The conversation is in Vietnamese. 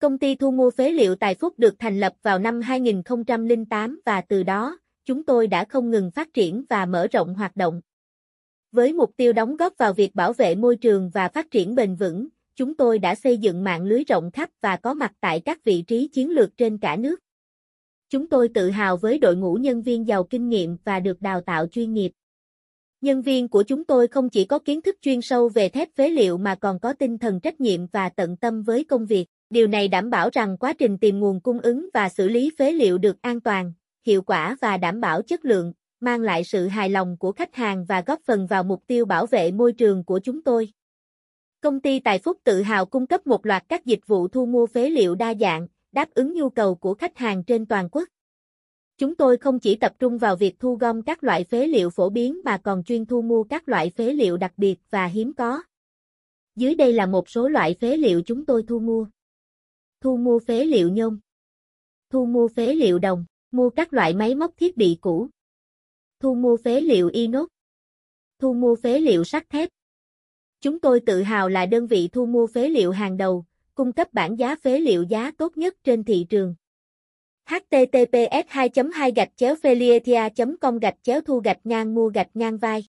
Công ty thu mua phế liệu Tài Phúc được thành lập vào năm 2008 và từ đó, chúng tôi đã không ngừng phát triển và mở rộng hoạt động. Với mục tiêu đóng góp vào việc bảo vệ môi trường và phát triển bền vững, chúng tôi đã xây dựng mạng lưới rộng khắp và có mặt tại các vị trí chiến lược trên cả nước. Chúng tôi tự hào với đội ngũ nhân viên giàu kinh nghiệm và được đào tạo chuyên nghiệp. Nhân viên của chúng tôi không chỉ có kiến thức chuyên sâu về thép phế liệu mà còn có tinh thần trách nhiệm và tận tâm với công việc. Điều này đảm bảo rằng quá trình tìm nguồn cung ứng và xử lý phế liệu được an toàn, hiệu quả và đảm bảo chất lượng, mang lại sự hài lòng của khách hàng và góp phần vào mục tiêu bảo vệ môi trường của chúng tôi. Công ty Tài Phúc tự hào cung cấp một loạt các dịch vụ thu mua phế liệu đa dạng, đáp ứng nhu cầu của khách hàng trên toàn quốc. Chúng tôi không chỉ tập trung vào việc thu gom các loại phế liệu phổ biến mà còn chuyên thu mua các loại phế liệu đặc biệt và hiếm có. Dưới đây là một số loại phế liệu chúng tôi thu mua. Thu mua phế liệu nhôm. Thu mua phế liệu đồng, mua các loại máy móc thiết bị cũ. Thu mua phế liệu inox. Thu mua phế liệu sắt thép. Chúng tôi tự hào là đơn vị thu mua phế liệu hàng đầu, cung cấp bản giá phế liệu giá tốt nhất trên thị trường https 2 2 gạch chéo com gạch chéo thu gạch ngang mua gạch ngang vai